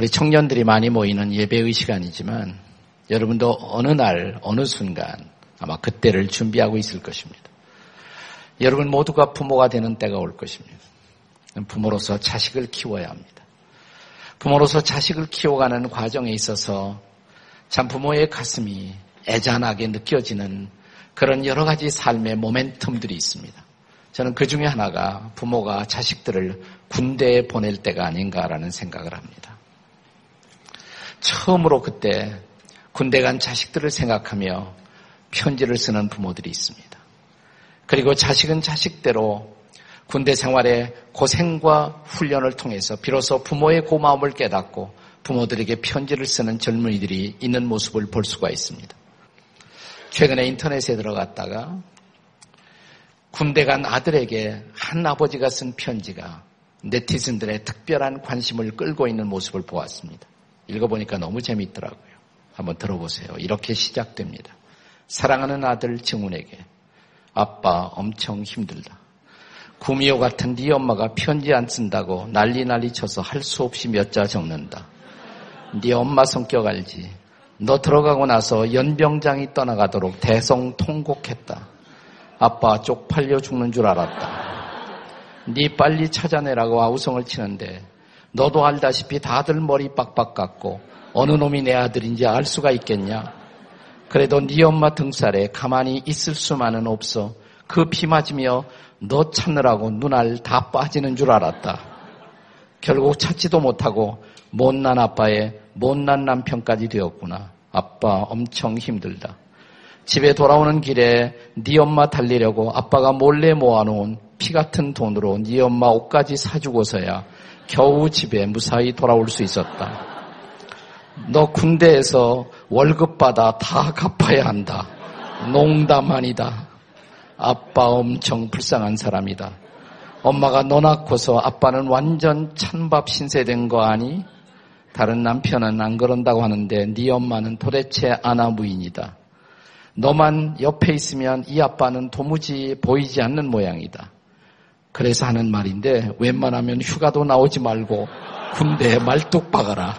우리 청년들이 많이 모이는 예배의 시간이지만 여러분도 어느 날, 어느 순간 아마 그때를 준비하고 있을 것입니다. 여러분 모두가 부모가 되는 때가 올 것입니다. 부모로서 자식을 키워야 합니다. 부모로서 자식을 키워가는 과정에 있어서 참 부모의 가슴이 애잔하게 느껴지는 그런 여러 가지 삶의 모멘텀들이 있습니다. 저는 그 중에 하나가 부모가 자식들을 군대에 보낼 때가 아닌가라는 생각을 합니다. 처음으로 그때 군대 간 자식들을 생각하며 편지를 쓰는 부모들이 있습니다. 그리고 자식은 자식대로 군대 생활의 고생과 훈련을 통해서 비로소 부모의 고마움을 깨닫고 부모들에게 편지를 쓰는 젊은이들이 있는 모습을 볼 수가 있습니다. 최근에 인터넷에 들어갔다가 군대 간 아들에게 한 아버지가 쓴 편지가 네티즌들의 특별한 관심을 끌고 있는 모습을 보았습니다. 읽어보니까 너무 재미있더라고요. 한번 들어보세요. 이렇게 시작됩니다. 사랑하는 아들 증훈에게 아빠 엄청 힘들다. 구미호 같은 네 엄마가 편지 안 쓴다고 난리 난리 쳐서 할 수 없이 몇 자 적는다. 네 엄마 성격 알지? 너 들어가고 나서 연병장이 떠나가도록 대성통곡했다. 아빠 쪽팔려 죽는 줄 알았다. 네 빨리 찾아내라고 아우성을 치는데 너도 알다시피 다들 머리 빡빡 깎고 어느 놈이 내 아들인지 알 수가 있겠냐? 그래도 네 엄마 등살에 가만히 있을 수만은 없어. 그 피 맞으며 너 찾느라고 눈알 다 빠지는 줄 알았다. 결국 찾지도 못하고 못난 아빠의 못난 남편까지 되었구나. 아빠 엄청 힘들다. 집에 돌아오는 길에 네 엄마 달리려고 아빠가 몰래 모아놓은 피 같은 돈으로 네 엄마 옷까지 사주고서야 겨우 집에 무사히 돌아올 수 있었다. 너 군대에서 월급 받아 다 갚아야 한다. 농담 아니다. 아빠 엄청 불쌍한 사람이다. 엄마가 너 낳고서 아빠는 완전 찬밥 신세된 거 아니? 다른 남편은 안 그런다고 하는데 네 엄마는 도대체 아나무인이다. 너만 옆에 있으면 이 아빠는 도무지 보이지 않는 모양이다. 그래서 하는 말인데 웬만하면 휴가도 나오지 말고 군대에 말뚝 박아라.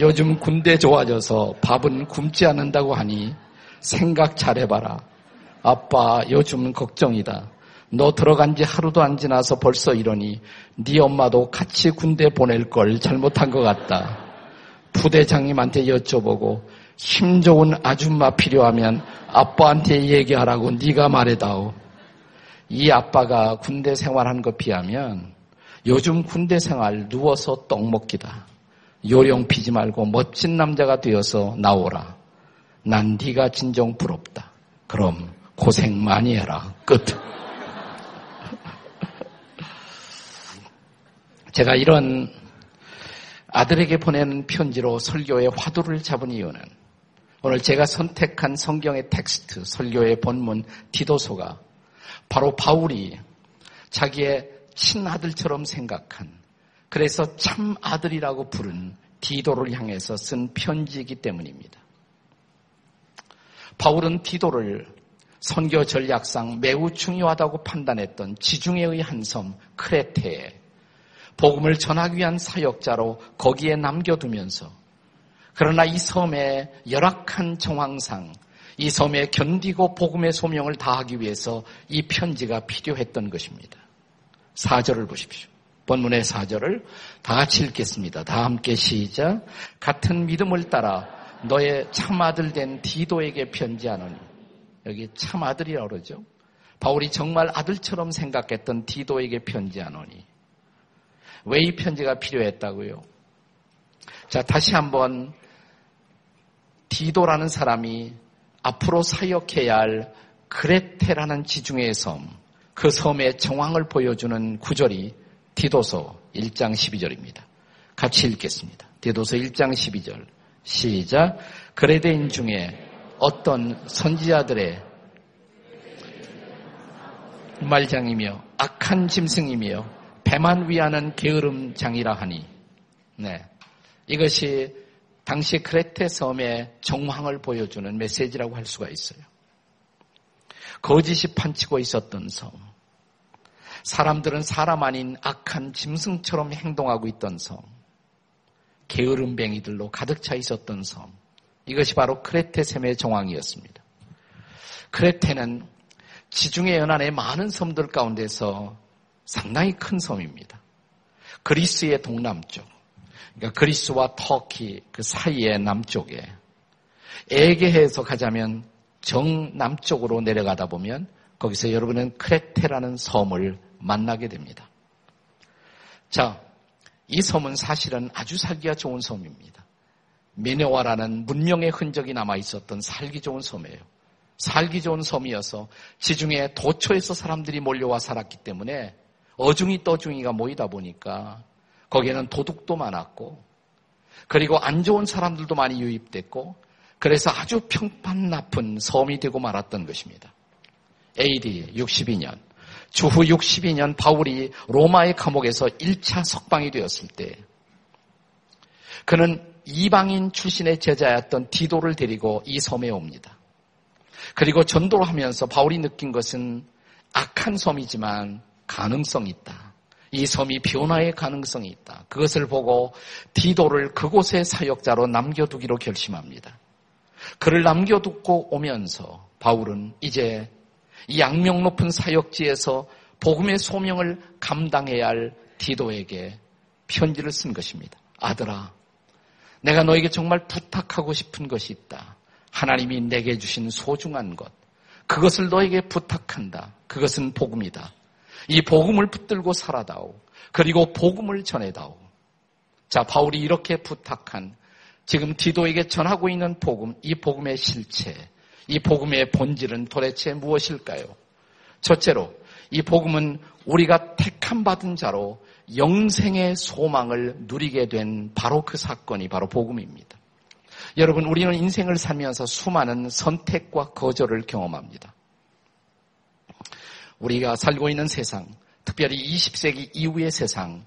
요즘 군대 좋아져서 밥은 굶지 않는다고 하니 생각 잘해봐라. 아빠 요즘 걱정이다. 너 들어간 지 하루도 안 지나서 벌써 이러니 네 엄마도 같이 군대 보낼 걸 잘못한 것 같다. 부대장님한테 여쭤보고 힘 좋은 아줌마 필요하면 아빠한테 얘기하라고 네가 말해다오. 이 아빠가 군대 생활한 것 비하면 요즘 군대 생활 누워서 떡 먹기다. 요령 피지 말고 멋진 남자가 되어서 나오라. 난 네가 진정 부럽다. 그럼 고생 많이 해라. 끝. 제가 이런 아들에게 보내는 편지로 설교의 화두를 잡은 이유는 오늘 제가 선택한 성경의 텍스트, 설교의 본문 디도서가 바로 바울이 자기의 친아들처럼 생각한 그래서 참 아들이라고 부른 디도를 향해서 쓴 편지이기 때문입니다. 바울은 디도를 선교 전략상 매우 중요하다고 판단했던 지중해의 한 섬 크레테에 복음을 전하기 위한 사역자로 거기에 남겨두면서 그러나 이 섬의 열악한 정황상 이 섬에 견디고 복음의 소명을 다하기 위해서 이 편지가 필요했던 것입니다. 4절을 보십시오. 본문의 4절을 다 같이 읽겠습니다. 다 함께 시작. 같은 믿음을 따라 너의 참아들 된 디도에게 편지하노니 여기 참아들이라고 그러죠. 바울이 정말 아들처럼 생각했던 디도에게 편지하노니 왜 이 편지가 필요했다고요? 자, 다시 한번 디도라는 사람이 앞으로 사역해야 할 그레테라는 지중해의 섬, 그 섬의 정황을 보여주는 구절이 디도서 1장 12절입니다. 같이 읽겠습니다. 디도서 1장 12절. 시작. 그레데인 중에 어떤 선지자들의 말장이며 악한 짐승이며 배만 위하는 게으름장이라 하니. 네. 이것이 당시 크레테 섬의 정황을 보여주는 메시지라고 할 수가 있어요. 거짓이 판치고 있었던 섬. 사람들은 사람 아닌 악한 짐승처럼 행동하고 있던 섬. 게으름뱅이들로 가득 차 있었던 섬. 이것이 바로 크레테 샘의 정황이었습니다. 크레테는 지중해 연안의 많은 섬들 가운데서 상당히 큰 섬입니다. 그리스의 동남쪽, 그러니까 그리스와 터키 그 사이의 남쪽에 에게해에서 가자면 정남쪽으로 내려가다 보면 거기서 여러분은 크레테라는 섬을 만나게 됩니다. 자, 이 섬은 사실은 아주 살기가 좋은 섬입니다. 미네와라는 문명의 흔적이 남아 있었던 살기 좋은 섬이에요. 살기 좋은 섬이어서 지중해 도처에서 사람들이 몰려와 살았기 때문에 어중이 떠중이가 모이다 보니까 거기에는 도둑도 많았고 그리고 안 좋은 사람들도 많이 유입됐고 그래서 아주 평판 나쁜 섬이 되고 말았던 것입니다. AD 62년 주후 62년 바울이 로마의 감옥에서 1차 석방이 되었을 때 그는 이방인 출신의 제자였던 디도를 데리고 이 섬에 옵니다. 그리고 전도를 하면서 바울이 느낀 것은 악한 섬이지만 가능성이 있다. 이 섬이 변화의 가능성이 있다. 그것을 보고 디도를 그곳의 사역자로 남겨두기로 결심합니다. 그를 남겨두고 오면서 바울은 이제 이 악명 높은 사역지에서 복음의 소명을 감당해야 할 디도에게 편지를 쓴 것입니다. 아들아, 내가 너에게 정말 부탁하고 싶은 것이 있다. 하나님이 내게 주신 소중한 것. 그것을 너에게 부탁한다. 그것은 복음이다. 이 복음을 붙들고 살아다오. 그리고 복음을 전해다오. 자, 바울이 이렇게 부탁한 지금 디도에게 전하고 있는 복음, 이 복음의 실체, 이 복음의 본질은 도대체 무엇일까요? 첫째로, 이 복음은 우리가 택함 받은 자로 영생의 소망을 누리게 된 바로 그 사건이 바로 복음입니다. 여러분, 우리는 인생을 살면서 수많은 선택과 거절을 경험합니다. 우리가 살고 있는 세상, 특별히 20세기 이후의 세상,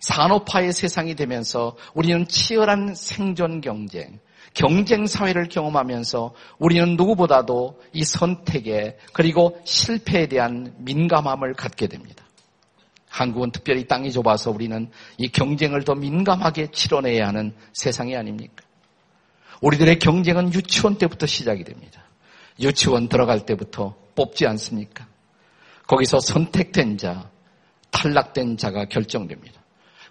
산업화의 세상이 되면서 우리는 치열한 생존 경쟁, 경쟁 사회를 경험하면서 우리는 누구보다도 이 선택에 그리고 실패에 대한 민감함을 갖게 됩니다. 한국은 특별히 땅이 좁아서 우리는 이 경쟁을 더 민감하게 치러내야 하는 세상이 아닙니까? 우리들의 경쟁은 유치원 때부터 시작이 됩니다. 유치원 들어갈 때부터 뽑지 않습니까? 거기서 선택된 자, 탈락된 자가 결정됩니다.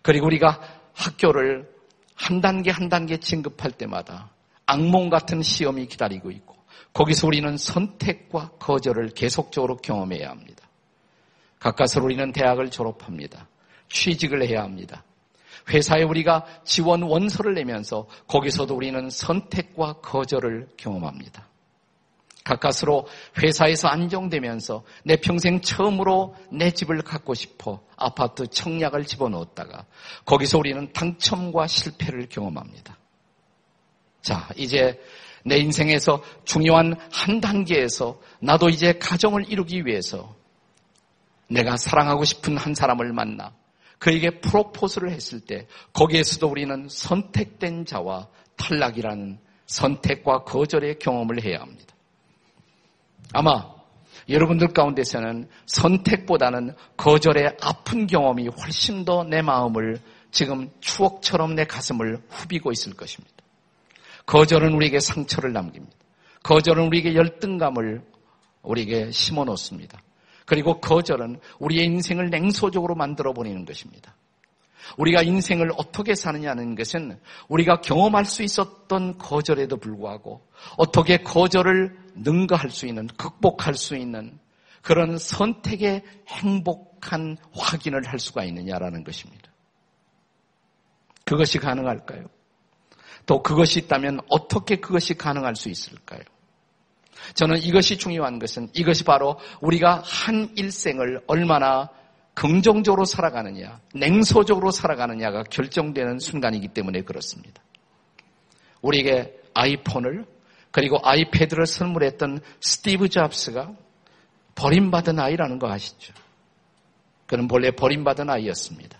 그리고 우리가 학교를 한 단계 한 단계 진급할 때마다 악몽 같은 시험이 기다리고 있고 거기서 우리는 선택과 거절을 계속적으로 경험해야 합니다. 가까스로 우리는 대학을 졸업합니다. 취직을 해야 합니다. 회사에 우리가 지원 원서를 내면서 거기서도 우리는 선택과 거절을 경험합니다. 가까스로 회사에서 안정되면서 내 평생 처음으로 내 집을 갖고 싶어 아파트 청약을 집어넣었다가 거기서 우리는 당첨과 실패를 경험합니다. 자, 이제 내 인생에서 중요한 한 단계에서 나도 이제 가정을 이루기 위해서 내가 사랑하고 싶은 한 사람을 만나 그에게 프로포즈를 했을 때 거기에서도 우리는 선택된 자와 탈락이라는 선택과 거절의 경험을 해야 합니다. 아마 여러분들 가운데서는 선택보다는 거절의 아픈 경험이 훨씬 더 내 마음을 지금 추억처럼 내 가슴을 후비고 있을 것입니다. 거절은 우리에게 상처를 남깁니다. 거절은 우리에게 열등감을 우리에게 심어 놓습니다. 그리고 거절은 우리의 인생을 냉소적으로 만들어 버리는 것입니다. 우리가 인생을 어떻게 사느냐는 것은 우리가 경험할 수 있었던 거절에도 불구하고 어떻게 거절을 능가할 수 있는, 극복할 수 있는 그런 선택의 행복한 확인을 할 수가 있느냐라는 것입니다. 그것이 가능할까요? 또 그것이 있다면 어떻게 그것이 가능할 수 있을까요? 저는 이것이 중요한 것은 이것이 바로 우리가 한 일생을 얼마나 긍정적으로 살아가느냐, 냉소적으로 살아가느냐가 결정되는 순간이기 때문에 그렇습니다. 우리에게 아이폰을 그리고 아이패드를 선물했던 스티브 잡스가 버림받은 아이라는 거 아시죠? 그는 본래 버림받은 아이였습니다.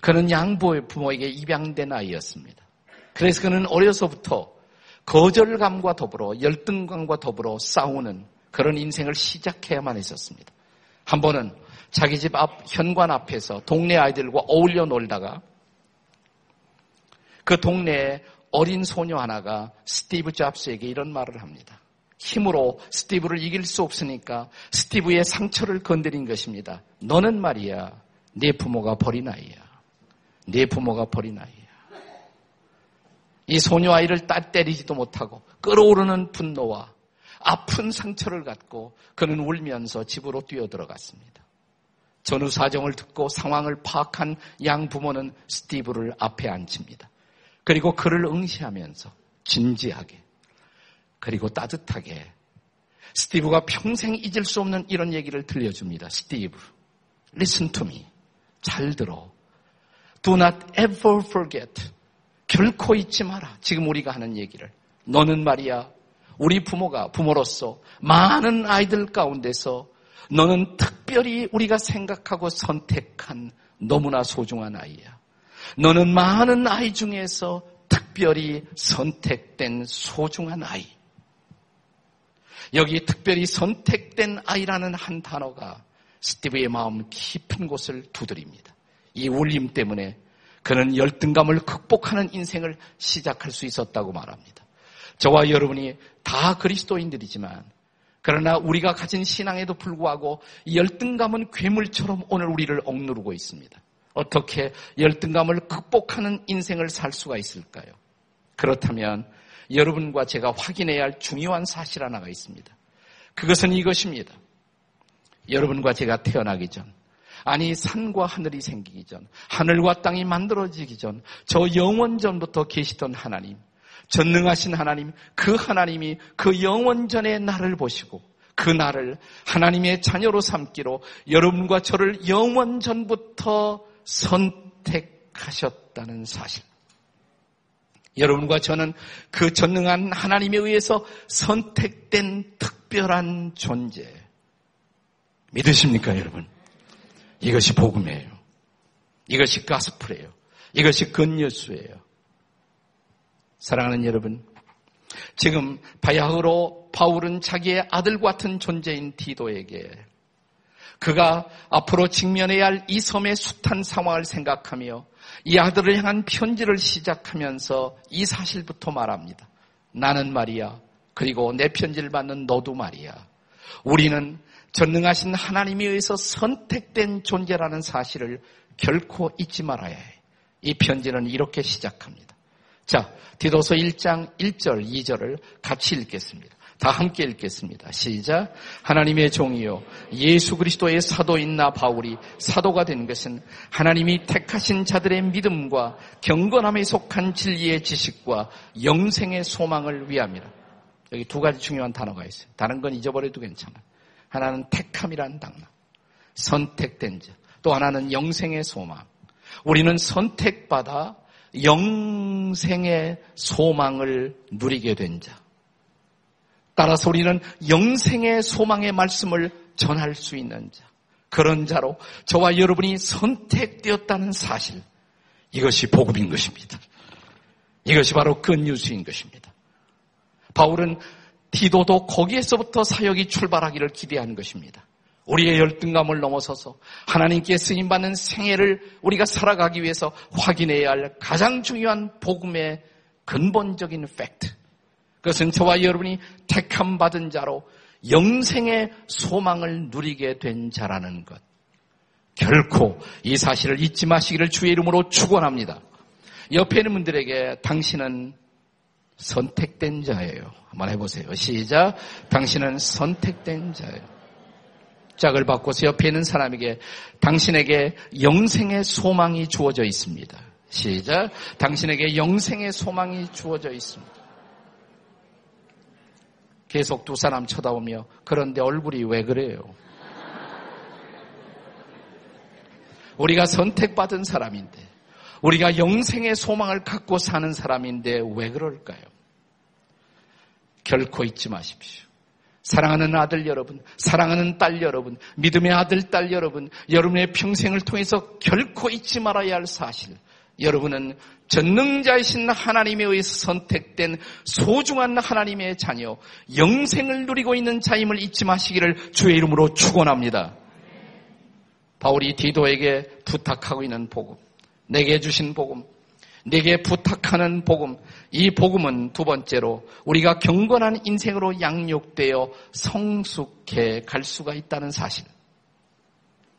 그는 양부 부모에게 입양된 아이였습니다. 그래서 그는 어려서부터 거절감과 더불어 열등감과 더불어 싸우는 그런 인생을 시작해야만 했었습니다. 한 번은 자기 집 앞 현관 앞에서 동네 아이들과 어울려 놀다가 그 동네에 어린 소녀 하나가 스티브 잡스에게 이런 말을 합니다. 힘으로 스티브를 이길 수 없으니까 스티브의 상처를 건드린 것입니다. 너는 말이야, 네 부모가 버린 아이야. 네 부모가 버린 아이야. 이 소녀 아이를 따 때리지도 못하고 끓어오르는 분노와 아픈 상처를 갖고 그는 울면서 집으로 뛰어들어갔습니다. 전후 사정을 듣고 상황을 파악한 양 부모는 스티브를 앞에 앉힙니다. 그리고 그를 응시하면서 진지하게 그리고 따뜻하게 스티브가 평생 잊을 수 없는 이런 얘기를 들려줍니다. 스티브, listen to me. 잘 들어. Do not ever forget. 결코 잊지 마라. 지금 우리가 하는 얘기를. 너는 말이야. 우리 부모가 부모로서 많은 아이들 가운데서 너는 특 별히 우리가 생각하고 선택한 너무나 소중한 아이야. 너는 많은 아이 중에서 특별히 선택된 소중한 아이. 여기 특별히 선택된 아이라는 한 단어가 스티브의 마음 깊은 곳을 두드립니다. 이 울림 때문에 그는 열등감을 극복하는 인생을 시작할 수 있었다고 말합니다. 저와 여러분이 다 그리스도인들이지만 그러나 우리가 가진 신앙에도 불구하고 열등감은 괴물처럼 오늘 우리를 억누르고 있습니다. 어떻게 열등감을 극복하는 인생을 살 수가 있을까요? 그렇다면 여러분과 제가 확인해야 할 중요한 사실 하나가 있습니다. 그것은 이것입니다. 여러분과 제가 태어나기 전, 아니 산과 하늘이 생기기 전, 하늘과 땅이 만들어지기 전, 저 영원 전부터 계시던 하나님, 전능하신 하나님, 그 하나님이 그 영원 전의 나를 보시고 그 나를 하나님의 자녀로 삼기로 여러분과 저를 영원 전부터 선택하셨다는 사실. 여러분과 저는 그 전능한 하나님에 의해서 선택된 특별한 존재. 믿으십니까, 여러분? 이것이 복음이에요. 이것이 가스프레예요. 이것이 근여수예요. 사랑하는 여러분, 지금 바야흐로 바울은 자기의 아들 같은 존재인 디도에게 그가 앞으로 직면해야 할 이 섬의 숱한 상황을 생각하며 이 아들을 향한 편지를 시작하면서 이 사실부터 말합니다. 나는 말이야. 그리고 내 편지를 받는 너도 말이야. 우리는 전능하신 하나님에 의해서 선택된 존재라는 사실을 결코 잊지 말아야 해. 이 편지는 이렇게 시작합니다. 자, 디도서 1장 1절, 2절을 같이 읽겠습니다. 다 함께 읽겠습니다. 시작. 하나님의 종이요. 예수 그리스도의 사도인 나 바울이 사도가 된 것은 하나님이 택하신 자들의 믿음과 경건함에 속한 진리의 지식과 영생의 소망을 위함이라. 여기 두 가지 중요한 단어가 있어요. 다른 건 잊어버려도 괜찮아요. 하나는 택함이라는 단어. 선택된 자. 또 하나는 영생의 소망. 우리는 선택받아 영생의 소망을 누리게 된 자. 따라서 우리는 영생의 소망의 말씀을 전할 수 있는 자. 그런 자로 저와 여러분이 선택되었다는 사실. 이것이 복음인 것입니다. 이것이 바로 근뉴스인 것입니다. 바울은 디도도 거기에서부터 사역이 출발하기를 기대한 것입니다. 우리의 열등감을 넘어서서 하나님께 쓰임받는 생애를 우리가 살아가기 위해서 확인해야 할 가장 중요한 복음의 근본적인 팩트. 그것은 저와 여러분이 택함 받은 자로 영생의 소망을 누리게 된 자라는 것. 결코 이 사실을 잊지 마시기를 주의 이름으로 축원합니다. 옆에 있는 분들에게 당신은 선택된 자예요. 한번 해보세요. 시작. 당신은 선택된 자예요. 짝을 바꿔서 옆에 있는 사람에게 당신에게 영생의 소망이 주어져 있습니다. 시작. 당신에게 영생의 소망이 주어져 있습니다. 계속 두 사람 쳐다보며 그런데 얼굴이 왜 그래요? 우리가 선택받은 사람인데 우리가 영생의 소망을 갖고 사는 사람인데 왜 그럴까요? 결코 잊지 마십시오. 사랑하는 아들 여러분, 사랑하는 딸 여러분, 믿음의 아들, 딸 여러분, 여러분의 평생을 통해서 결코 잊지 말아야 할 사실. 여러분은 전능자이신 하나님에 의해서 선택된 소중한 하나님의 자녀, 영생을 누리고 있는 자임을 잊지 마시기를 주의 이름으로 축원합니다. 바울이 디도에게 부탁하고 있는 복음, 내게 주신 복음, 내게 부탁하는 복음, 이 복음은 두 번째로 우리가 경건한 인생으로 양육되어 성숙해 갈 수가 있다는 사실.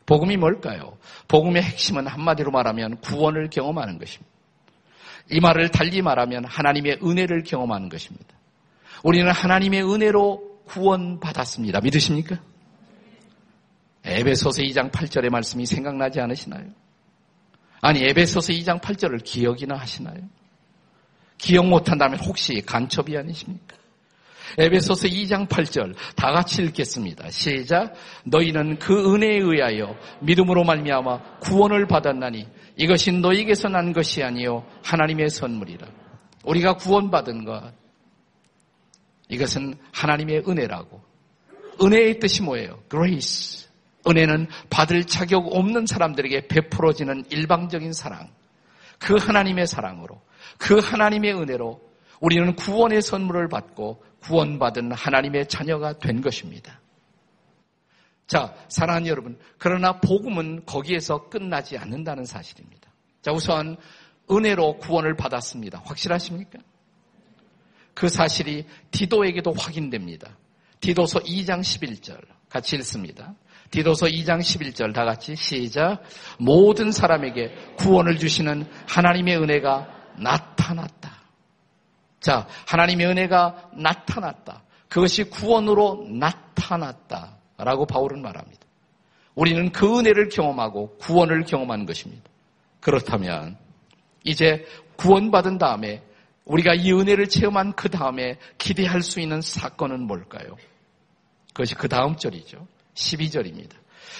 복음이 뭘까요? 복음의 핵심은 한마디로 말하면 구원을 경험하는 것입니다. 이 말을 달리 말하면 하나님의 은혜를 경험하는 것입니다. 우리는 하나님의 은혜로 구원받았습니다. 믿으십니까? 에베소서 2장 8절의 말씀이 생각나지 않으시나요? 아니 에베소서 2장 8절을 기억이나 하시나요? 기억 못한다면 혹시 간첩이 아니십니까? 에베소서 2장 8절 다 같이 읽겠습니다. 시작. 너희는 그 은혜에 의하여 믿음으로 말미암아 구원을 받았나니 이것이 너희에게서 난 것이 아니요 하나님의 선물이라. 우리가 구원받은 것 이것은 하나님의 은혜라고. 은혜의 뜻이 뭐예요? grace. 은혜는 받을 자격 없는 사람들에게 베풀어지는 일방적인 사랑. 그 하나님의 사랑으로, 그 하나님의 은혜로 우리는 구원의 선물을 받고 구원받은 하나님의 자녀가 된 것입니다. 자, 사랑하는 여러분. 그러나 복음은 거기에서 끝나지 않는다는 사실입니다. 자, 우선 은혜로 구원을 받았습니다. 확실하십니까? 그 사실이 디도에게도 확인됩니다. 디도서 2장 11절 같이 읽습니다. 디도서 2장 11절 다 같이 시작. 모든 사람에게 구원을 주시는 하나님의 은혜가 나타났다. 자, 하나님의 은혜가 나타났다. 그것이 구원으로 나타났다. 라고 바울은 말합니다. 우리는 그 은혜를 경험하고 구원을 경험한 것입니다. 그렇다면 이제 구원받은 다음에 우리가 이 은혜를 체험한 그 다음에 기대할 수 있는 사건은 뭘까요? 그것이 그 다음 절이죠. 12절입니다.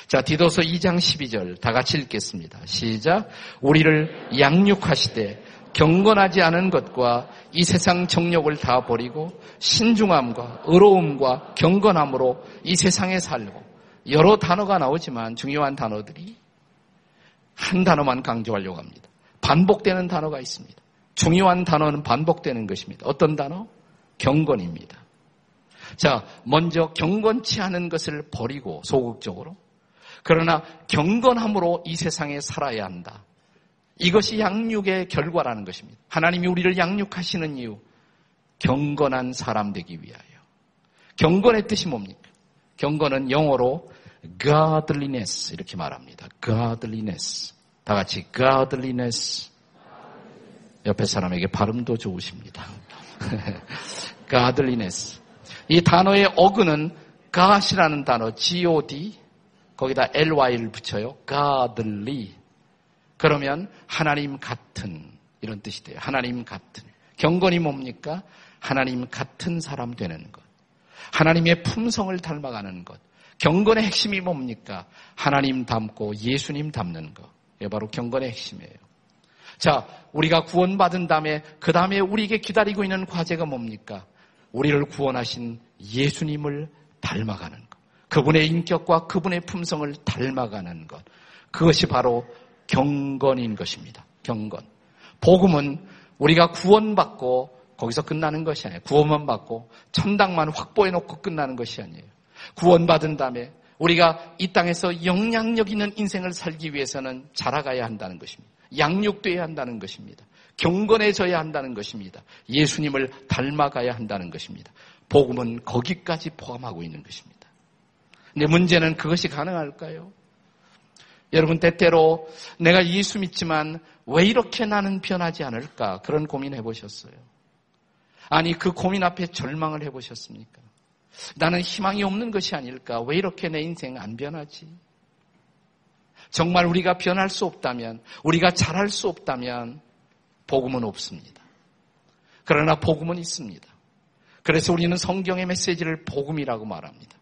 자, 디도서 2장 12절 다 같이 읽겠습니다. 시작. 우리를 양육하시되 경건하지 않은 것과 이 세상 정욕을 다 버리고 신중함과 의로움과 경건함으로 이 세상에 살고 여러 단어가 나오지만 중요한 단어들이 한 단어만 강조하려고 합니다. 반복되는 단어가 있습니다. 중요한 단어는 반복되는 것입니다. 어떤 단어? 경건입니다. 자, 먼저 경건치 않은 것을 버리고 소극적으로 그러나 경건함으로 이 세상에 살아야 한다. 이것이 양육의 결과라는 것입니다. 하나님이 우리를 양육하시는 이유 경건한 사람 되기 위하여. 경건의 뜻이 뭡니까? 경건은 영어로 godliness 이렇게 말합니다. godliness. 다 같이 godliness. 옆에 사람에게 발음도 좋으십니다. godliness. 이 단어의 어근은 god이라는 단어, G-O-D, 거기다 L-Y를 붙여요. godly. 그러면 하나님 같은 이런 뜻이 돼요. 하나님 같은. 경건이 뭡니까? 하나님 같은 사람 되는 것. 하나님의 품성을 닮아가는 것. 경건의 핵심이 뭡니까? 하나님 닮고 예수님 닮는 것. 이게 바로 경건의 핵심이에요. 자, 우리가 구원받은 다음에 그 다음에 우리에게 기다리고 있는 과제가 뭡니까? 우리를 구원하신 예수님을 닮아가는 것. 그분의 인격과 그분의 품성을 닮아가는 것. 그것이 바로 경건인 것입니다. 경건. 복음은 우리가 구원받고 거기서 끝나는 것이 아니에요. 구원만 받고 천당만 확보해 놓고 끝나는 것이 아니에요. 구원받은 다음에 우리가 이 땅에서 영향력 있는 인생을 살기 위해서는 자라가야 한다는 것입니다. 양육돼야 한다는 것입니다. 경건해져야 한다는 것입니다. 예수님을 닮아가야 한다는 것입니다. 복음은 거기까지 포함하고 있는 것입니다. 근데 문제는 그것이 가능할까요? 여러분 때때로 내가 예수 믿지만 왜 이렇게 나는 변하지 않을까 그런 고민해 보셨어요. 아니 그 고민 앞에 절망을 해 보셨습니까? 나는 희망이 없는 것이 아닐까? 왜 이렇게 내 인생 안 변하지? 정말 우리가 변할 수 없다면, 우리가 잘할 수 없다면, 복음은 없습니다. 그러나 복음은 있습니다. 그래서 우리는 성경의 메시지를 복음이라고 말합니다.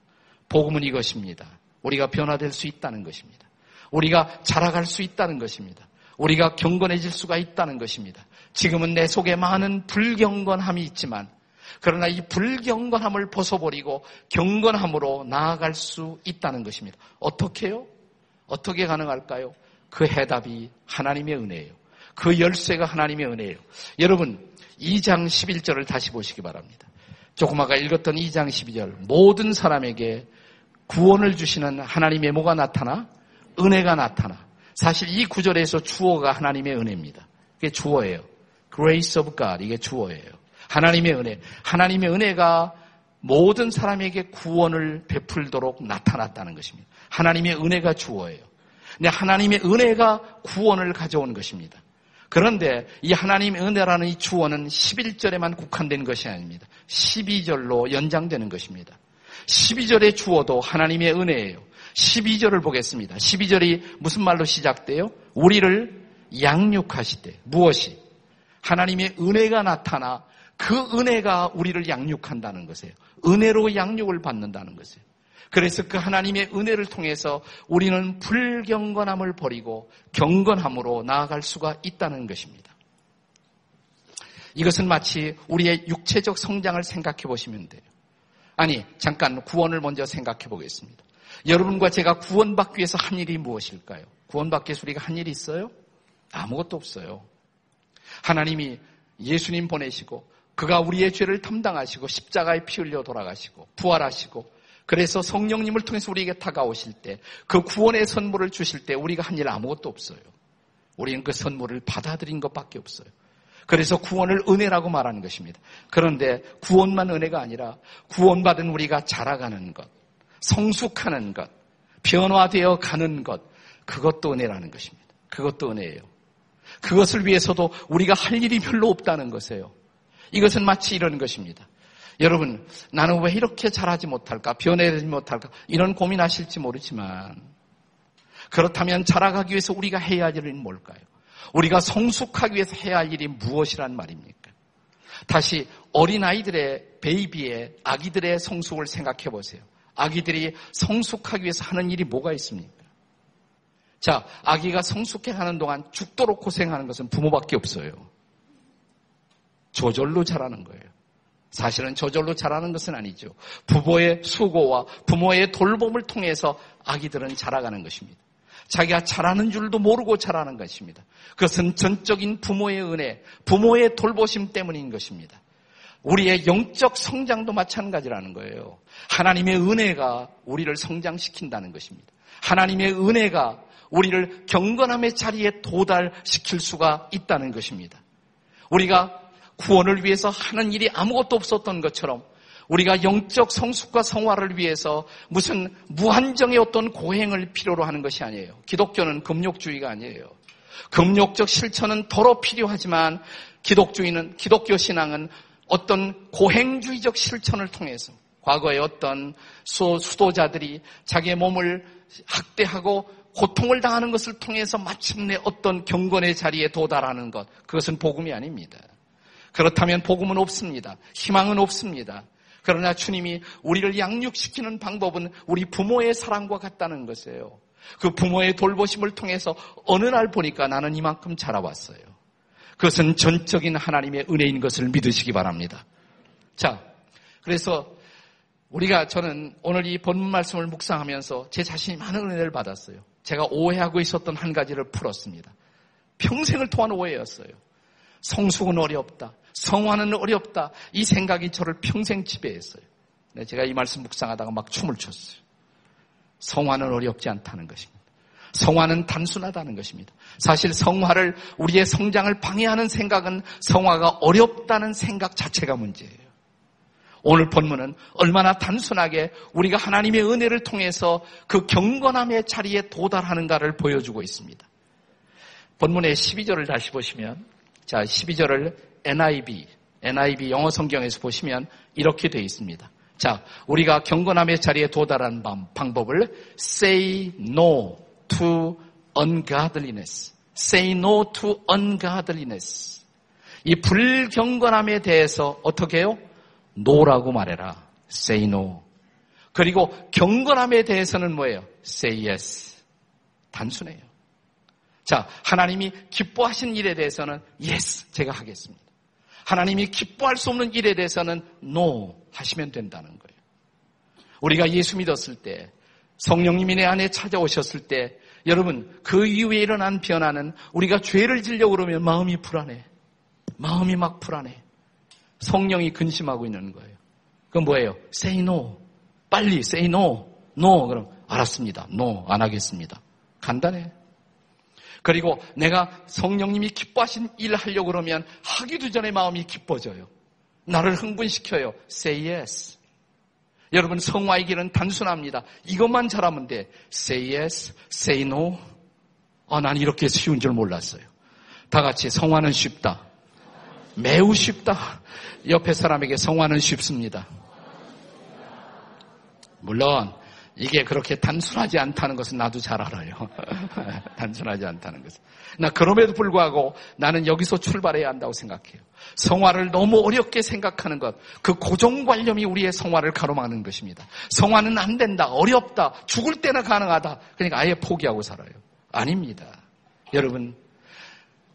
복음은 이것입니다. 우리가 변화될 수 있다는 것입니다. 우리가 자라갈 수 있다는 것입니다. 우리가 경건해질 수가 있다는 것입니다. 지금은 내 속에 많은 불경건함이 있지만 그러나 이 불경건함을 벗어버리고 경건함으로 나아갈 수 있다는 것입니다. 어떻게요? 어떻게 가능할까요? 그 해답이 하나님의 은혜예요. 그 열쇠가 하나님의 은혜예요. 여러분, 2장 11절을 다시 보시기 바랍니다. 조금 아까 읽었던 2장 12절. 모든 사람에게 구원을 주시는 하나님의 뭐가 나타나? 은혜가 나타나. 사실 이 구절에서 주어가 하나님의 은혜입니다. 그게 주어예요. grace of God 이게 주어예요. 하나님의 은혜. 하나님의 은혜가 모든 사람에게 구원을 베풀도록 나타났다는 것입니다. 하나님의 은혜가 주어예요. 근데 하나님의 은혜가 구원을 가져온 것입니다. 그런데 이 하나님의 은혜라는 이 주어는 11절에만 국한된 것이 아닙니다. 12절로 연장되는 것입니다. 12절의 주어도 하나님의 은혜예요. 12절을 보겠습니다. 12절이 무슨 말로 시작돼요? 우리를 양육하시되 무엇이? 하나님의 은혜가 나타나 그 은혜가 우리를 양육한다는 것이에요. 은혜로 양육을 받는다는 것이에요. 그래서 그 하나님의 은혜를 통해서 우리는 불경건함을 버리고 경건함으로 나아갈 수가 있다는 것입니다. 이것은 마치 우리의 육체적 성장을 생각해 보시면 돼요. 아니, 잠깐 구원을 먼저 생각해 보겠습니다. 여러분과 제가 구원받기 위해서 한 일이 무엇일까요? 구원받기 위해서 우리가 한 일이 있어요? 아무것도 없어요. 하나님이 예수님 보내시고 그가 우리의 죄를 담당하시고 십자가에 피 흘려 돌아가시고 부활하시고 그래서 성령님을 통해서 우리에게 다가오실 때 그 구원의 선물을 주실 때 우리가 한 일 아무것도 없어요. 우리는 그 선물을 받아들인 것밖에 없어요. 그래서 구원을 은혜라고 말하는 것입니다. 그런데 구원만 은혜가 아니라 구원받은 우리가 자라가는 것, 성숙하는 것, 변화되어 가는 것, 그것도 은혜라는 것입니다. 그것도 은혜예요. 그것을 위해서도 우리가 할 일이 별로 없다는 것이에요. 이것은 마치 이런 것입니다. 여러분, 나는 왜 이렇게 잘하지 못할까? 변해야지 못할까? 이런 고민하실지 모르지만, 그렇다면 자라가기 위해서 우리가 해야 할 일은 뭘까요? 우리가 성숙하기 위해서 해야 할 일이 무엇이란 말입니까? 다시 어린아이들의 베이비의 아기들의 성숙을 생각해 보세요. 아기들이 성숙하기 위해서 하는 일이 뭐가 있습니까? 자, 아기가 성숙해 하는 동안 죽도록 고생하는 것은 부모밖에 없어요. 저절로 자라는 거예요. 사실은 저절로 자라는 것은 아니죠. 부모의 수고와 부모의 돌봄을 통해서 아기들은 자라가는 것입니다. 자기가 자라는 줄도 모르고 자라는 것입니다. 그것은 전적인 부모의 은혜, 부모의 돌보심 때문인 것입니다. 우리의 영적 성장도 마찬가지라는 거예요. 하나님의 은혜가 우리를 성장시킨다는 것입니다. 하나님의 은혜가 우리를 경건함의 자리에 도달시킬 수가 있다는 것입니다. 우리가 구원을 위해서 하는 일이 아무것도 없었던 것처럼 우리가 영적 성숙과 성화를 위해서 무슨 무한정의 어떤 고행을 필요로 하는 것이 아니에요. 기독교는 금욕주의가 아니에요. 금욕적 실천은 더러 필요하지만 기독주의는 기독교 신앙은 어떤 고행주의적 실천을 통해서 과거에 어떤 수, 수도자들이 자기의 몸을 학대하고 고통을 당하는 것을 통해서 마침내 어떤 경건의 자리에 도달하는 것 그것은 복음이 아닙니다. 그렇다면 복음은 없습니다. 희망은 없습니다. 그러나 주님이 우리를 양육시키는 방법은 우리 부모의 사랑과 같다는 것이에요. 그 부모의 돌보심을 통해서 어느 날 보니까 나는 이만큼 자라왔어요. 그것은 전적인 하나님의 은혜인 것을 믿으시기 바랍니다. 자, 그래서 우리가 저는 오늘 이 본문 말씀을 묵상하면서 제 자신이 많은 은혜를 받았어요. 제가 오해하고 있었던 한 가지를 풀었습니다. 평생을 통한 오해였어요. 성숙은 어렵다. 성화는 어렵다. 이 생각이 저를 평생 지배했어요. 네, 제가 이 말씀 묵상하다가 막 춤을 췄어요. 성화는 어렵지 않다는 것입니다. 성화는 단순하다는 것입니다. 사실 성화를 우리의 성장을 방해하는 생각은 성화가 어렵다는 생각 자체가 문제예요. 오늘 본문은 얼마나 단순하게 우리가 하나님의 은혜를 통해서 그 경건함의 자리에 도달하는가를 보여주고 있습니다. 본문의 12절을 다시 보시면 자, 12절을 NIV, NIV 영어 성경에서 보시면 이렇게 되어 있습니다. 자, 우리가 경건함의 자리에 도달한 방법을 say no to ungodliness. say no to ungodliness. 이 불경건함에 대해서 어떻게 해요? no라고 말해라. say no. 그리고 경건함에 대해서는 뭐예요? say yes. 단순해요. 자, 하나님이 기뻐하신 일에 대해서는 yes, 제가 하겠습니다. 하나님이 기뻐할 수 없는 일에 대해서는 no 하시면 된다는 거예요. 우리가 예수 믿었을 때, 성령님이 내 안에 찾아오셨을 때, 여러분, 그 이후에 일어난 변화는 우리가 죄를 지려고 그러면 마음이 불안해. 마음이 막 불안해. 성령이 근심하고 있는 거예요. 그건 뭐예요? say no. 빨리 say no. no. 그럼 알았습니다. no. 안 하겠습니다. 간단해. 그리고 내가 성령님이 기뻐하신 일 하려고 그러면 하기도 전에 마음이 기뻐져요. 나를 흥분시켜요. Say yes. 여러분 성화의 길은 단순합니다. 이것만 잘하면 돼. Say yes, say no. 아, 난 이렇게 쉬운 줄 몰랐어요. 다 같이 성화는 쉽다. 매우 쉽다. 옆에 사람에게 성화는 쉽습니다. 물론 이게 그렇게 단순하지 않다는 것은 나도 잘 알아요. 단순하지 않다는 것은. 나 그럼에도 불구하고 나는 여기서 출발해야 한다고 생각해요. 성화를 너무 어렵게 생각하는 것, 그 고정관념이 우리의 성화를 가로막는 것입니다. 성화는 안 된다, 어렵다, 죽을 때나 가능하다. 그러니까 아예 포기하고 살아요. 아닙니다. 여러분,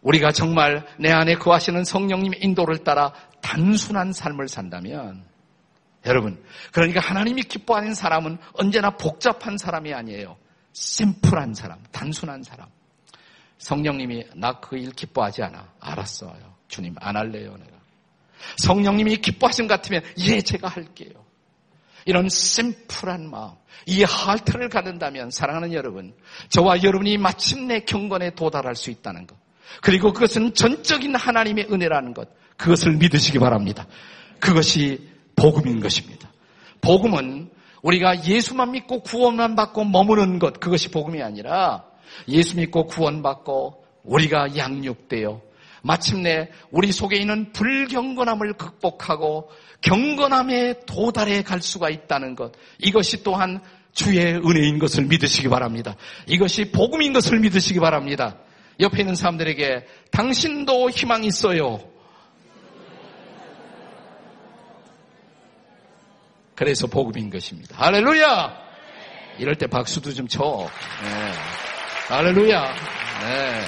우리가 정말 내 안에 거하시는 성령님의 인도를 따라 단순한 삶을 산다면 여러분, 그러니까 하나님이 기뻐하는 사람은 언제나 복잡한 사람이 아니에요. 심플한 사람, 단순한 사람. 성령님이 나 그 일 기뻐하지 않아. 알았어요. 주님 안 할래요, 내가. 성령님이 기뻐하신 것 같으면 예, 제가 할게요. 이런 심플한 마음, 이 할트를 갖는다면 사랑하는 여러분, 저와 여러분이 마침내 경건에 도달할 수 있다는 것. 그리고 그것은 전적인 하나님의 은혜라는 것. 그것을 믿으시기 바랍니다. 그것이 복음인 것입니다. 복음은 우리가 예수만 믿고 구원만 받고 머무는 것, 그것이 복음이 아니라 예수 믿고 구원받고 우리가 양육되어 마침내 우리 속에 있는 불경건함을 극복하고 경건함에 도달해 갈 수가 있다는 것. 이것이 또한 주의 은혜인 것을 믿으시기 바랍니다. 이것이 복음인 것을 믿으시기 바랍니다. 옆에 있는 사람들에게 당신도 희망 있어요. 그래서 복음인 것입니다. 할렐루야! 이럴 때 박수도 좀 쳐. 네. 할렐루야! 네.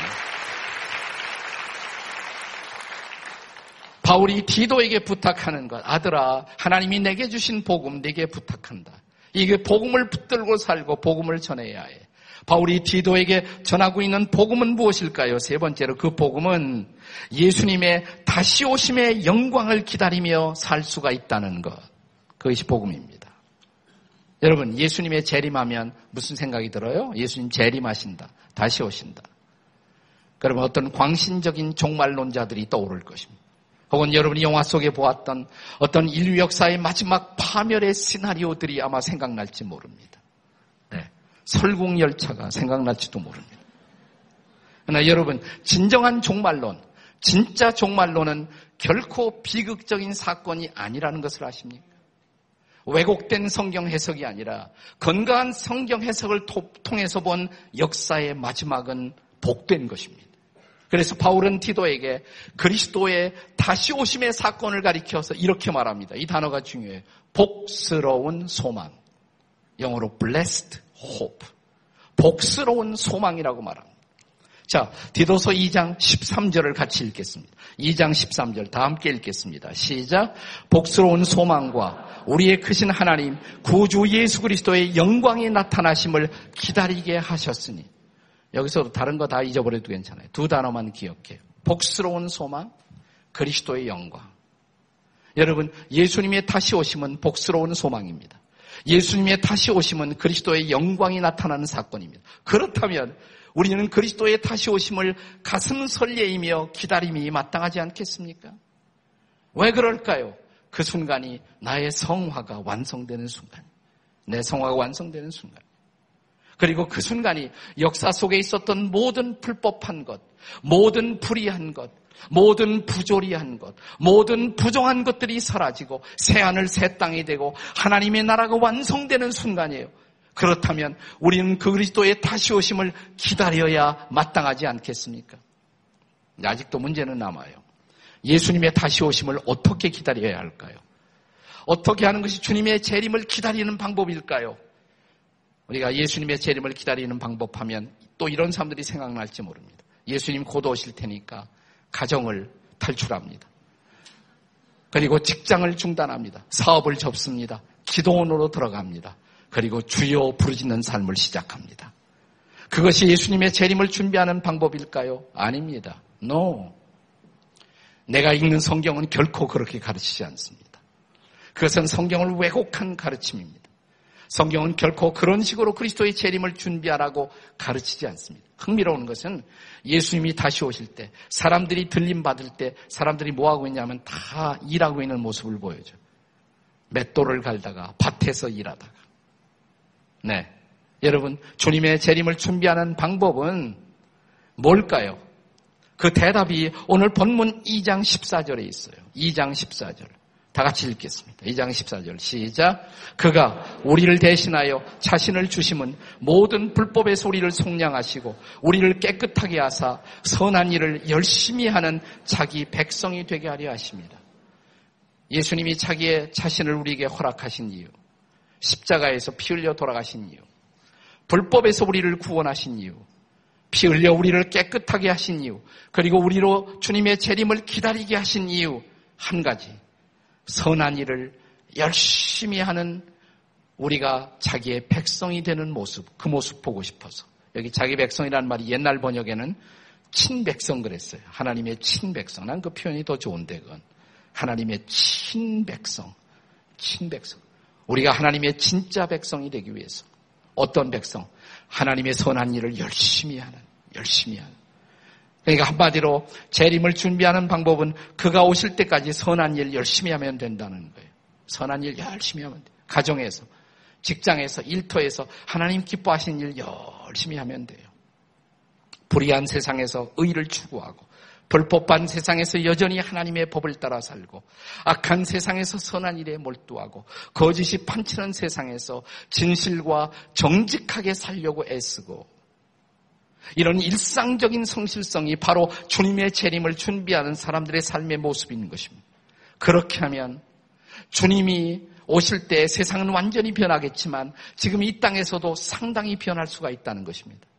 바울이 디도에게 부탁하는 것. 아들아, 하나님이 내게 주신 복음 내게 부탁한다. 이게 복음을 붙들고 살고 복음을 전해야 해. 바울이 디도에게 전하고 있는 복음은 무엇일까요? 세 번째로 그 복음은 예수님의 다시 오심의 영광을 기다리며 살 수가 있다는 것. 그것이 복음입니다. 여러분, 예수님의 재림하면 무슨 생각이 들어요? 예수님 재림하신다. 다시 오신다. 그러면 어떤 광신적인 종말론자들이 떠오를 것입니다. 혹은 여러분이 영화 속에 보았던 어떤 인류 역사의 마지막 파멸의 시나리오들이 아마 생각날지 모릅니다. 네. 설국열차가 생각날지도 모릅니다. 그러나 여러분, 진정한 종말론, 진짜 종말론은 결코 비극적인 사건이 아니라는 것을 아십니까? 왜곡된 성경 해석이 아니라 건강한 성경 해석을 통해서 본 역사의 마지막은 복된 것입니다. 그래서 바울은 디도에게 그리스도의 다시 오심의 사건을 가리켜서 이렇게 말합니다. 이 단어가 중요해요. 복스러운 소망. 영어로 blessed hope. 복스러운 소망이라고 말합니다. 자, 디도서 2장 13절을 같이 읽겠습니다. 2장 13절 다 함께 읽겠습니다. 시작. 복스러운 소망과 우리의 크신 하나님 구주 예수 그리스도의 영광이 나타나심을 기다리게 하셨으니 여기서도 다른 거 다 잊어버려도 괜찮아요. 두 단어만 기억해요. 복스러운 소망, 그리스도의 영광. 여러분, 예수님의 다시 오심은 복스러운 소망입니다. 예수님의 다시 오심은 그리스도의 영광이 나타나는 사건입니다. 그렇다면 우리는 그리스도의 다시 오심을 가슴 설레이며 기다림이 마땅하지 않겠습니까? 왜 그럴까요? 그 순간이 나의 성화가 완성되는 순간. 내 성화가 완성되는 순간. 그리고 그 순간이 역사 속에 있었던 모든 불법한 것, 모든 불의한 것, 모든 부조리한 것, 모든 부정한 것들이 사라지고 새하늘 새 땅이 되고 하나님의 나라가 완성되는 순간이에요. 그렇다면 우리는 그 그리스도의 다시 오심을 기다려야 마땅하지 않겠습니까? 아직도 문제는 남아요. 예수님의 다시 오심을 어떻게 기다려야 할까요? 어떻게 하는 것이 주님의 재림을 기다리는 방법일까요? 우리가 예수님의 재림을 기다리는 방법 하면 또 이런 사람들이 생각날지 모릅니다. 예수님 곧 오실 테니까 가정을 탈출합니다. 그리고 직장을 중단합니다. 사업을 접습니다. 기도원으로 들어갑니다. 그리고 주여 부르짖는 삶을 시작합니다. 그것이 예수님의 재림을 준비하는 방법일까요? 아닙니다. No. 내가 읽는 성경은 결코 그렇게 가르치지 않습니다. 그것은 성경을 왜곡한 가르침입니다. 성경은 결코 그런 식으로 그리스도의 재림을 준비하라고 가르치지 않습니다. 흥미로운 것은 예수님이 다시 오실 때 사람들이 들림 받을 때 사람들이 뭐 하고 있냐면 다 일하고 있는 모습을 보여줘. 맷돌을 갈다가 밭에서 일하다가. 네. 여러분, 주님의 재림을 준비하는 방법은 뭘까요? 그 대답이 오늘 본문 2장 14절에 있어요. 2장 14절. 다 같이 읽겠습니다. 2장 14절 시작. 그가 우리를 대신하여 자신을 주심은 모든 불법의 소리를 속량하시고 우리를 깨끗하게 하사 선한 일을 열심히 하는 자기 백성이 되게 하려 하십니다. 예수님이 자기의 자신을 우리에게 허락하신 이유, 십자가에서 피 흘려 돌아가신 이유, 불법에서 우리를 구원하신 이유, 피 흘려 우리를 깨끗하게 하신 이유, 그리고 우리로 주님의 재림을 기다리게 하신 이유 한 가지. 선한 일을 열심히 하는 우리가 자기의 백성이 되는 모습, 그 모습 보고 싶어서. 여기 자기 백성이라는 말이 옛날 번역에는 친백성 그랬어요. 하나님의 친백성. 난 그 표현이 더 좋은데, 그건. 하나님의 친백성. 친백성. 우리가 하나님의 진짜 백성이 되기 위해서. 어떤 백성? 하나님의 선한 일을 열심히 하는, 열심히 하는. 그러니까 한마디로 재림을 준비하는 방법은 그가 오실 때까지 선한 일 열심히 하면 된다는 거예요. 선한 일 열심히 하면 돼요. 가정에서, 직장에서, 일터에서 하나님 기뻐하신 일 열심히 하면 돼요. 불의한 세상에서 의를 추구하고 불법한 세상에서 여전히 하나님의 법을 따라 살고 악한 세상에서 선한 일에 몰두하고 거짓이 판치는 세상에서 진실과 정직하게 살려고 애쓰고 이런 일상적인 성실성이 바로 주님의 재림을 준비하는 사람들의 삶의 모습인 것입니다. 그렇게 하면 주님이 오실 때 세상은 완전히 변하겠지만 지금 이 땅에서도 상당히 변할 수가 있다는 것입니다.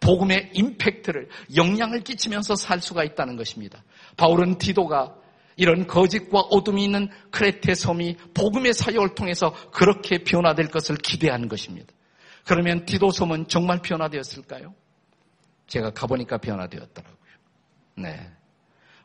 복음의 임팩트를 영향을 끼치면서 살 수가 있다는 것입니다. 바울은 디도가 이런 거짓과 어둠이 있는 크레테 섬이 복음의 사역을 통해서 그렇게 변화될 것을 기대하는 것입니다. 그러면 디도 섬은 정말 변화되었을까요? 제가 가보니까 변화되었더라고요. 네.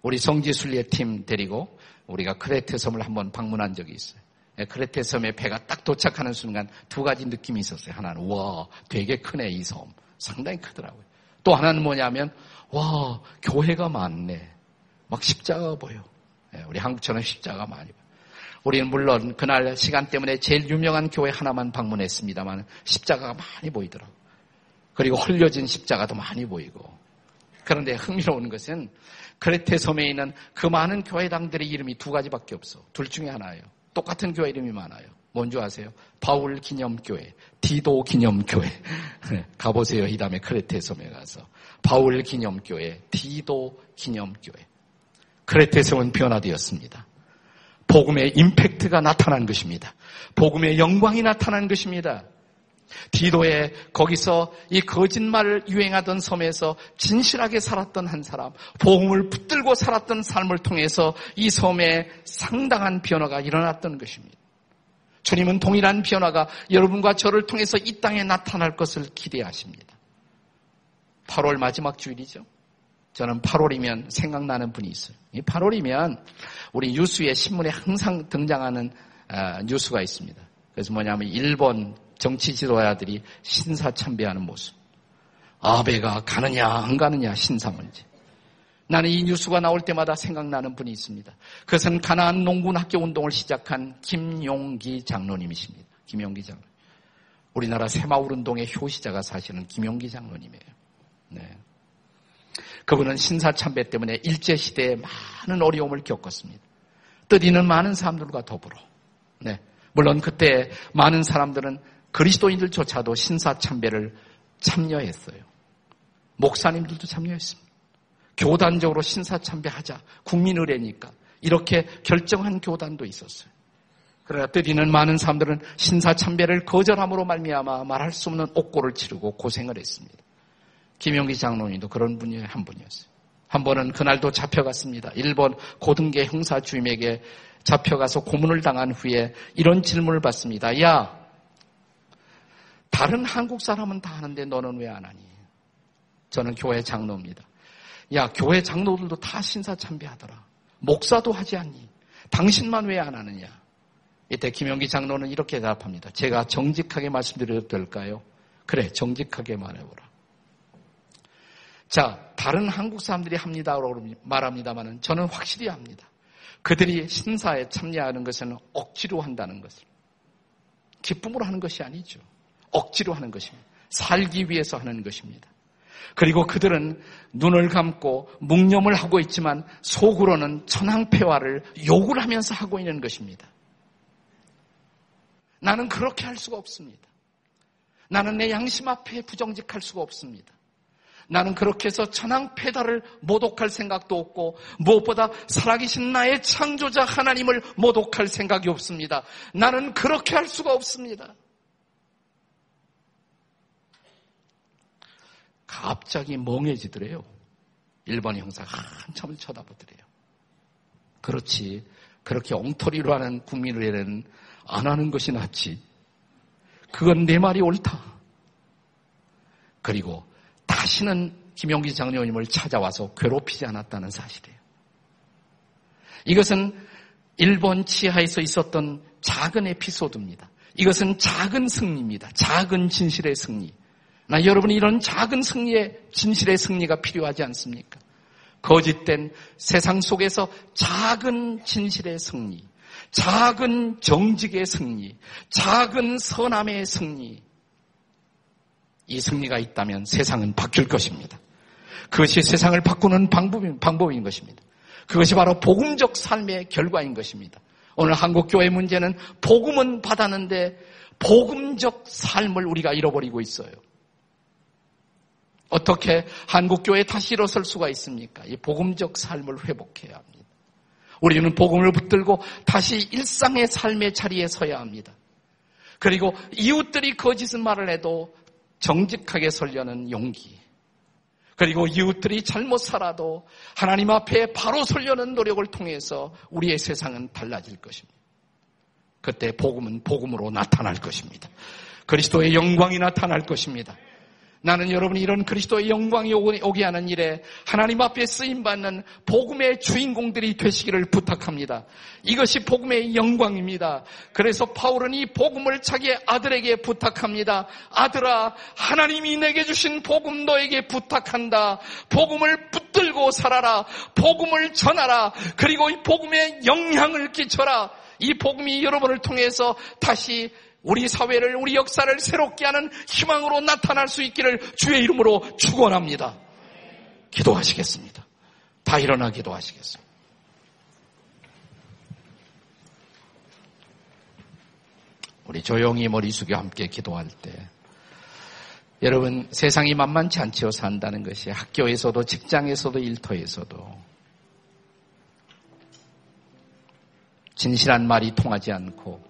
우리 성지순례 팀 데리고 우리가 크레테 섬을 한번 방문한 적이 있어요. 네, 크레테 섬에 배가 딱 도착하는 순간 두 가지 느낌이 있었어요. 하나는 와 되게 크네 이 섬. 상당히 크더라고요. 또 하나는 뭐냐면 와 교회가 많네. 막 십자가 보여. 네, 우리 한국처럼 십자가 많이 보여. 우리는 물론 그날 시간 때문에 제일 유명한 교회 하나만 방문했습니다만 십자가가 많이 보이더라고요. 그리고 흘려진 십자가도 많이 보이고. 그런데 흥미로운 것은 크레테 섬에 있는 그 많은 교회당들의 이름이 두 가지밖에 없어. 둘 중에 하나예요. 똑같은 교회 이름이 많아요. 뭔지 아세요? 바울 기념교회, 디도 기념교회. 네, 가보세요. 이 다음에 크레테 섬에 가서. 바울 기념교회, 디도 기념교회. 크레테 섬은 변화되었습니다. 복음의 임팩트가 나타난 것입니다. 복음의 영광이 나타난 것입니다. 디도에 거기서 이 거짓말을 유행하던 섬에서 진실하게 살았던 한 사람, 복음을 붙들고 살았던 삶을 통해서 이 섬에 상당한 변화가 일어났던 것입니다. 주님은 동일한 변화가 여러분과 저를 통해서 이 땅에 나타날 것을 기대하십니다. 8월 마지막 주일이죠. 저는 8월이면 생각나는 분이 있어요. 8월이면 우리 뉴스에 신문에 항상 등장하는 아, 뉴스가 있습니다. 그래서 뭐냐면 일본 정치 지도자들이 신사참배하는 모습. 아베가 가느냐 안 가느냐 신사문제. 나는 이 뉴스가 나올 때마다 생각나는 분이 있습니다. 그것은 가나안 농군 학교 운동을 시작한 김용기 장로님이십니다. 김용기 장로. 우리나라 새마을 운동의 효시자가 사실은 김용기 장로님이에요. 네. 그분은 신사참배 때문에 일제 시대에 많은 어려움을 겪었습니다. 뜻있는 많은 사람들과 더불어. 네. 물론 그때 많은 사람들은 그리스도인들조차도 신사참배를 참여했어요. 목사님들도 참여했습니다. 교단적으로 신사참배하자. 국민의례니까. 이렇게 결정한 교단도 있었어요. 그러나 때리는 많은 사람들은 신사참배를 거절함으로 말미암아 말할 수 없는 옥고를 치르고 고생을 했습니다. 김용기 장로님도 그런 분이 한 분이었어요. 한 번은 그날도 잡혀갔습니다. 일본 고등계 형사 주임에게 잡혀가서 고문을 당한 후에 이런 질문을 받습니다. 야, 다른 한국 사람은 다 하는데 너는 왜 안 하니? 저는 교회 장로입니다. 야, 교회 장로들도 다 신사참배하더라. 목사도 하지 않니? 당신만 왜 안 하느냐? 이때 김영기 장로는 이렇게 대답합니다. 제가 정직하게 말씀드려도 될까요? 그래, 정직하게 말해보라. 자, 다른 한국 사람들이 합니다라고 말합니다만은 저는 확실히 합니다. 그들이 신사에 참여하는 것은 억지로 한다는 것을. 기쁨으로 하는 것이 아니죠. 억지로 하는 것입니다. 살기 위해서 하는 것입니다. 그리고 그들은 눈을 감고 묵념을 하고 있지만 속으로는 천황폐화를 욕을 하면서 하고 있는 것입니다. 나는 그렇게 할 수가 없습니다. 나는 내 양심 앞에 부정직할 수가 없습니다. 나는 그렇게 해서 천황폐다를 모독할 생각도 없고 무엇보다 살아계신 나의 창조자 하나님을 모독할 생각이 없습니다. 나는 그렇게 할 수가 없습니다. 갑자기 멍해지더래요. 일본 형사가 한참을 쳐다보더래요. 그렇지. 그렇게 엉터리로 하는 국민의례는 안 하는 것이 낫지. 그건 내 말이 옳다. 그리고 다시는 김용기 장로님을 찾아와서 괴롭히지 않았다는 사실이에요. 이것은 일본 치하에서 있었던 작은 에피소드입니다. 이것은 작은 승리입니다. 작은 진실의 승리. 나 여러분 이런 작은 승리의 진실의 승리가 필요하지 않습니까? 거짓된 세상 속에서 작은 진실의 승리, 작은 정직의 승리, 작은 선함의 승리, 이 승리가 있다면 세상은 바뀔 것입니다. 그것이 세상을 바꾸는 방법인, 방법인 것입니다. 그것이 바로 복음적 삶의 결과인 것입니다. 오늘 한국교회 문제는 복음은 받았는데 복음적 삶을 우리가 잃어버리고 있어요. 어떻게 한국교회 다시 일어설 수가 있습니까? 이 복음적 삶을 회복해야 합니다. 우리는 복음을 붙들고 다시 일상의 삶의 자리에 서야 합니다. 그리고 이웃들이 거짓은 말을 해도 정직하게 설려는 용기. 그리고 이웃들이 잘못 살아도 하나님 앞에 바로 설려는 노력을 통해서 우리의 세상은 달라질 것입니다. 그때 복음은 복음으로 나타날 것입니다. 그리스도의 영광이 나타날 것입니다. 나는 여러분이 이런 그리스도의 영광이 오게 하는 일에 하나님 앞에 쓰임받는 복음의 주인공들이 되시기를 부탁합니다. 이것이 복음의 영광입니다. 그래서 바울은 이 복음을 자기의 아들에게 부탁합니다. 아들아, 하나님이 내게 주신 복음 너에게 부탁한다. 복음을 붙들고 살아라. 복음을 전하라. 그리고 이 복음의 영향을 끼쳐라. 이 복음이 여러분을 통해서 다시 우리 사회를, 우리 역사를 새롭게 하는 희망으로 나타날 수 있기를 주의 이름으로 축원합니다. 기도하시겠습니다. 다 일어나 기도하시겠습니다. 우리 조용히 머리 숙여 함께 기도할 때 여러분 세상이 만만치 않지요 산다는 것이 학교에서도 직장에서도 일터에서도 진실한 말이 통하지 않고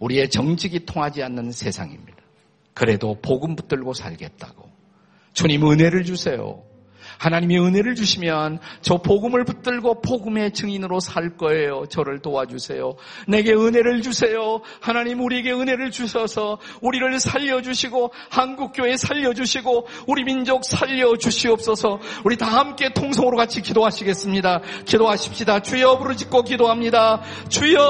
우리의 정직이 통하지 않는 세상입니다. 그래도 복음 붙들고 살겠다고. 주님 은혜를 주세요. 하나님이 은혜를 주시면 저 복음을 붙들고 복음의 증인으로 살 거예요. 저를 도와주세요. 내게 은혜를 주세요. 하나님 우리에게 은혜를 주셔서 우리를 살려주시고 한국교회 살려주시고 우리 민족 살려주시옵소서 우리 다 함께 통성으로 같이 기도하시겠습니다. 기도하십시다. 주여 부르짖고 기도합니다. 주여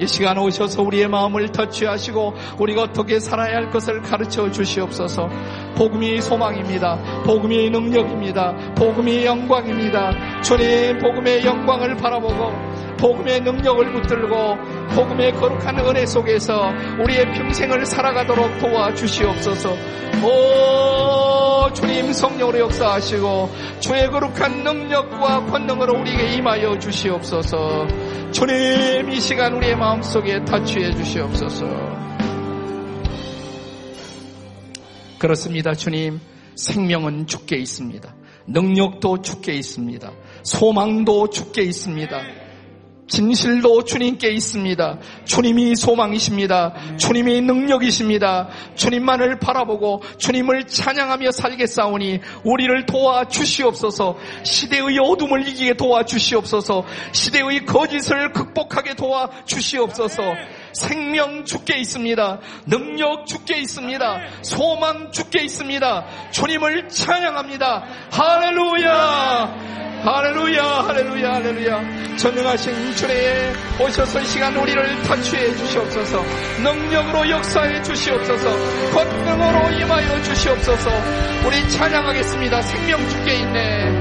이 시간 오셔서 우리의 마음을 터치하시고 우리가 어떻게 살아야 할 것을 가르쳐 주시옵소서. 복음이 소망입니다. 복음이 능력입니다. 복음이 영광입니다. 주님 복음의 영광을 바라보고 복음의 능력을 붙들고 복음의 거룩한 은혜 속에서 우리의 평생을 살아가도록 도와주시옵소서. 오 주님 성령으로 역사하시고 주의 거룩한 능력과 권능으로 우리에게 임하여 주시옵소서. 주님 이 시간 우리의 마음속에 타취해 주시옵소서. 그렇습니다. 주님 생명은 죽게 있습니다. 능력도 죽게 있습니다. 소망도 죽게 있습니다. 진실도 주님께 있습니다. 주님이 소망이십니다. 주님이 능력이십니다. 주님만을 바라보고 주님을 찬양하며 살겠사오니 우리를 도와 주시옵소서. 시대의 어둠을 이기게 도와 주시옵소서. 시대의 거짓을 극복하게 도와 주시옵소서. 생명 죽게 있습니다. 능력 죽게 있습니다. 소망 죽게 있습니다. 주님을 찬양합니다. 할렐루야! 할렐루야, 할렐루야, 할렐루야. 전능하신 주례에 오셔서 이 시간 우리를 탈취해 주시옵소서. 능력으로 역사해 주시옵소서. 권능으로 임하여 주시옵소서. 우리 찬양하겠습니다. 생명 주께 있네.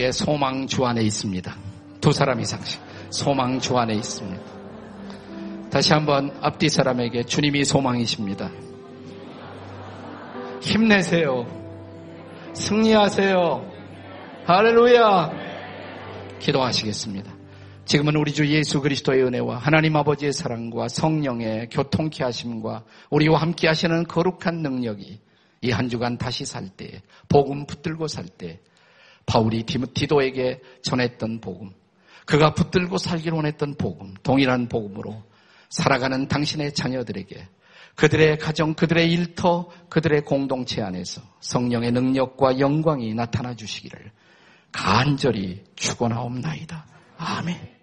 분들에게 소망 주 안에 있습니다. 두 사람 이상씩 소망 주 안에 있습니다. 다시 한번 앞뒤 사람에게 주님이 소망이십니다. 힘내세요. 승리하세요. 할렐루야. 기도하시겠습니다. 지금은 우리 주 예수 그리스도의 은혜와 하나님 아버지의 사랑과 성령의 교통케 하심과 우리와 함께 하시는 거룩한 능력이 이 한 주간 다시 살 때, 복음 붙들고 살 때 바울이 디도에게 전했던 복음, 그가 붙들고 살기를 원했던 복음, 동일한 복음으로 살아가는 당신의 자녀들에게 그들의 가정, 그들의 일터, 그들의 공동체 안에서 성령의 능력과 영광이 나타나 주시기를 간절히 축원하옵나이다. 아멘.